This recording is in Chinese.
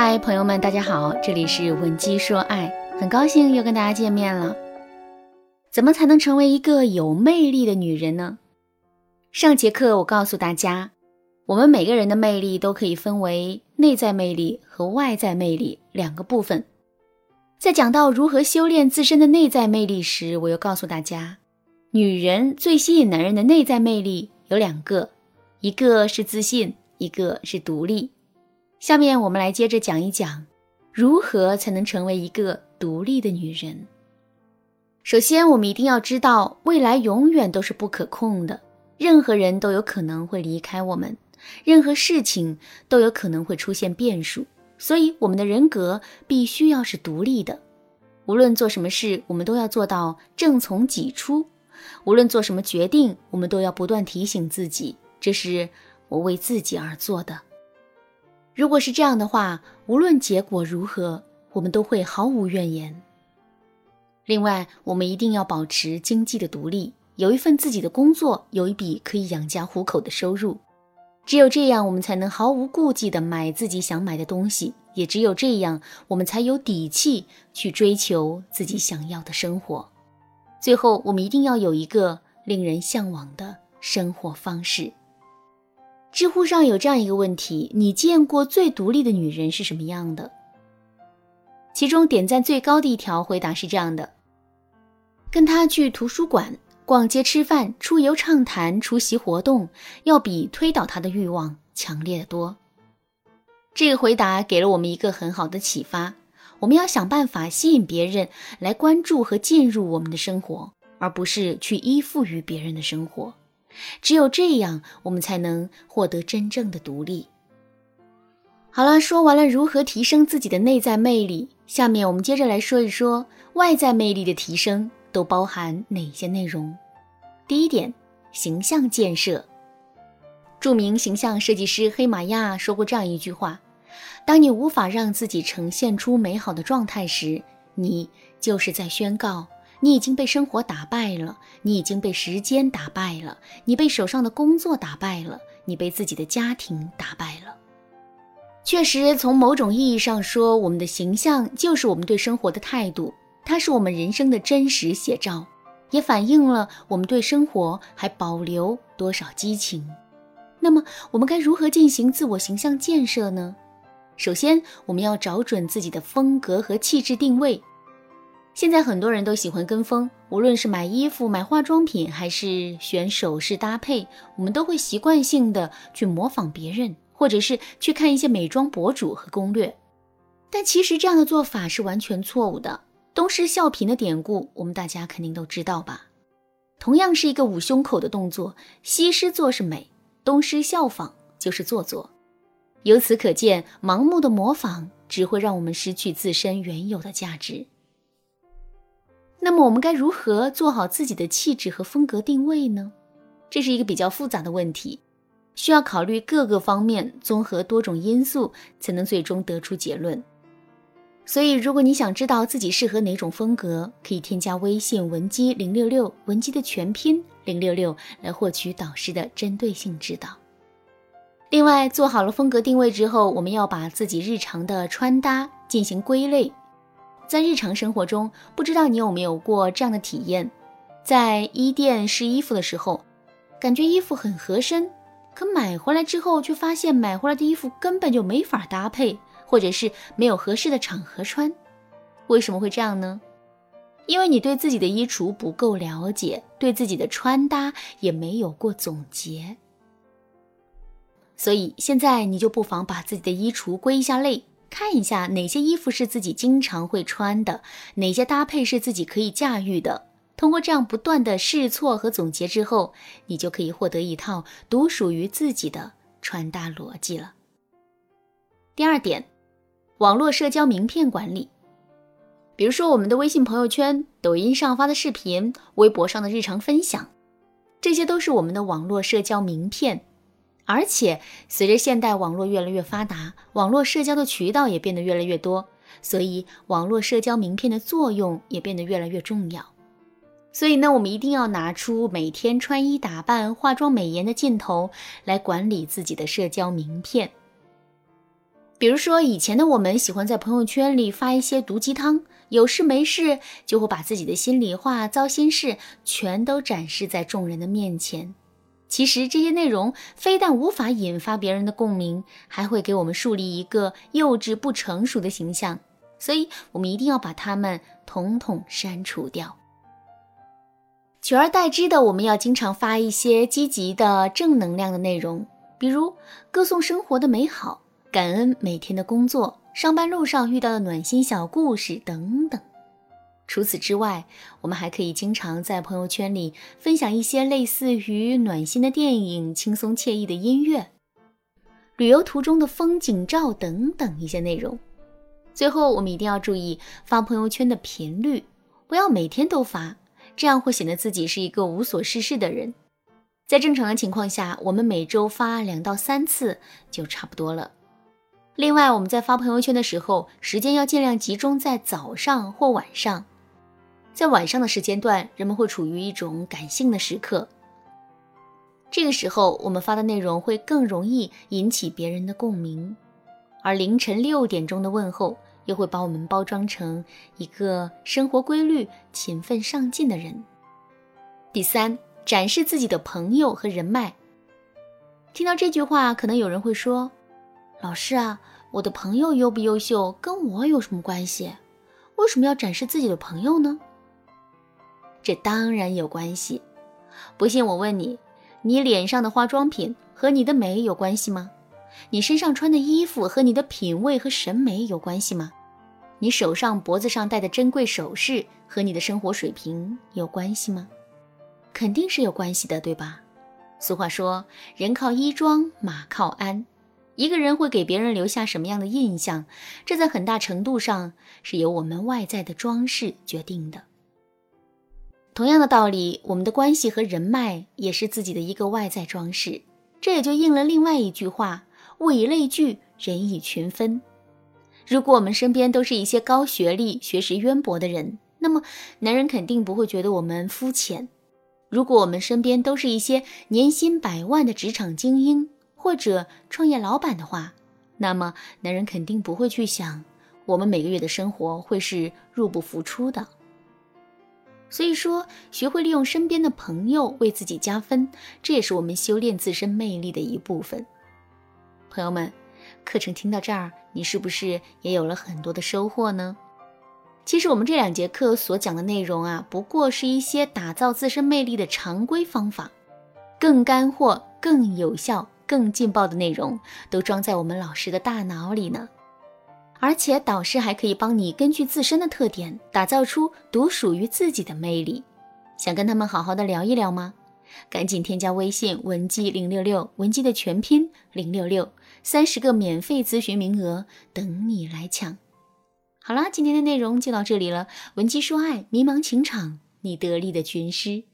嗨，朋友们，大家好，这里是文姬说爱，很高兴又跟大家见面了。怎么才能成为一个有魅力的女人呢？上节课我告诉大家，我们每个人的魅力都可以分为内在魅力和外在魅力两个部分。在讲到如何修炼自身的内在魅力时，我又告诉大家，女人最吸引男人的内在魅力有两个，一个是自信，一个是独立。下面我们来接着讲一讲，如何才能成为一个独立的女人。首先，我们一定要知道，未来永远都是不可控的，任何人都有可能会离开我们，任何事情都有可能会出现变数。所以，我们的人格必须要是独立的。无论做什么事，我们都要做到正从己出；无论做什么决定，我们都要不断提醒自己，这是我为自己而做的。如果是这样的话，无论结果如何，我们都会毫无怨言。另外，我们一定要保持经济的独立，有一份自己的工作，有一笔可以养家糊口的收入。只有这样，我们才能毫无顾忌地买自己想买的东西；也只有这样，我们才有底气去追求自己想要的生活。最后，我们一定要有一个令人向往的生活方式。知乎上有这样一个问题：你见过最独立的女人是什么样的？其中点赞最高的一条回答是这样的：跟她去图书馆。逛街、吃饭、出游、畅谈、出席活动，要比推倒他的欲望强烈的多。这个回答给了我们一个很好的启发：我们要想办法吸引别人来关注和进入我们的生活，而不是去依附于别人的生活。只有这样，我们才能获得真正的独立。好了，说完了如何提升自己的内在魅力，下面我们接着来说一说外在魅力的提升。都包含哪些内容？第一点，形象建设。著名形象设计师黑玛亚说过这样一句话：“当你无法让自己呈现出美好的状态时，你就是在宣告你已经被生活打败了，你已经被时间打败了，你被手上的工作打败了，你被自己的家庭打败了。”确实，从某种意义上说，我们的形象就是我们对生活的态度。它是我们人生的真实写照，也反映了我们对生活还保留多少激情。那么，我们该如何进行自我形象建设呢？首先，我们要找准自己的风格和气质定位。现在很多人都喜欢跟风，无论是买衣服、买化妆品，还是选首饰搭配，我们都会习惯性的去模仿别人，或者是去看一些美妆博主和攻略。但其实这样的做法是完全错误的。东施效颦的典故，我们大家肯定都知道吧？同样是一个捂胸口的动作，西施做是美，东施效仿就是做作。由此可见，盲目的模仿只会让我们失去自身原有的价值。那么，我们该如何做好自己的气质和风格定位呢？这是一个比较复杂的问题，需要考虑各个方面，综合多种因素，才能最终得出结论。所以，如果你想知道自己适合哪种风格，可以添加微信文姬零六六，文姬的全拼零六六，来获取导师的针对性指导。另外，做好了风格定位之后，我们要把自己日常的穿搭进行归类。在日常生活中，不知道你有没有过这样的体验：在衣店试衣服的时候，感觉衣服很合身，可买回来之后，却发现买回来的衣服根本就没法搭配。或者是没有合适的场合穿，为什么会这样呢？因为你对自己的衣橱不够了解，对自己的穿搭也没有过总结。所以现在你就不妨把自己的衣橱归一下类，看一下哪些衣服是自己经常会穿的，哪些搭配是自己可以驾驭的。通过这样不断的试错和总结之后，你就可以获得一套独属于自己的穿搭逻辑了。第二点。网络社交名片管理，比如说我们的微信朋友圈、抖音上发的视频、微博上的日常分享，这些都是我们的网络社交名片。而且随着现代网络越来越发达，网络社交的渠道也变得越来越多，所以网络社交名片的作用也变得越来越重要。所以呢，我们一定要拿出每天穿衣打扮、化妆美颜的劲头来管理自己的社交名片。比如说，以前的我们喜欢在朋友圈里发一些毒鸡汤，有事没事就会把自己的心里话、糟心事全都展示在众人的面前。其实这些内容非但无法引发别人的共鸣，还会给我们树立一个幼稚不成熟的形象。所以，我们一定要把它们统统删除掉。取而代之的，我们要经常发一些积极的、正能量的内容，比如歌颂生活的美好。感恩每天的工作，上班路上遇到的暖心小故事等等。除此之外，我们还可以经常在朋友圈里分享一些类似于暖心的电影、轻松惬意的音乐、旅游途中的风景照等等一些内容。最后，我们一定要注意发朋友圈的频率，不要每天都发，这样会显得自己是一个无所事事的人。在正常的情况下，我们每周发两到三次就差不多了。另外，我们在发朋友圈的时候，时间要尽量集中在早上或晚上。在晚上的时间段，人们会处于一种感性的时刻，这个时候我们发的内容会更容易引起别人的共鸣。而凌晨六点钟的问候，又会把我们包装成一个生活规律、勤奋上进的人。第三，展示自己的朋友和人脉。听到这句话，可能有人会说。老师啊，我的朋友优不优秀跟我有什么关系？为什么要展示自己的朋友呢？这当然有关系。不信我问你，你脸上的化妆品和你的美有关系吗？你身上穿的衣服和你的品味和审美有关系吗？你手上、脖子上戴的珍贵首饰和你的生活水平有关系吗？肯定是有关系的，对吧？俗话说，人靠衣装，马靠鞍。一个人会给别人留下什么样的印象，这在很大程度上是由我们外在的装饰决定的。同样的道理，我们的关系和人脉也是自己的一个外在装饰。这也就应了另外一句话：“物以类聚，人以群分。”如果我们身边都是一些高学历、学识渊博的人，那么男人肯定不会觉得我们肤浅；如果我们身边都是一些年薪百万的职场精英，或者创业老板的话，那么男人肯定不会去想我们每个月的生活会是入不敷出的。所以说，学会利用身边的朋友为自己加分，这也是我们修炼自身魅力的一部分。朋友们，课程听到这儿，你是不是也有了很多的收获呢？其实我们这两节课所讲的内容啊，不过是一些打造自身魅力的常规方法，更干货、更有效。更劲爆的内容都装在我们老师的大脑里呢，而且导师还可以帮你根据自身的特点打造出独属于自己的魅力。想跟他们好好的聊一聊吗？赶紧添加微信文姬零六六，文姬的全拼零六六，三十个免费咨询名额等你来抢。好啦，今天的内容就到这里了。文姬说爱，迷茫情场，你得力的军师。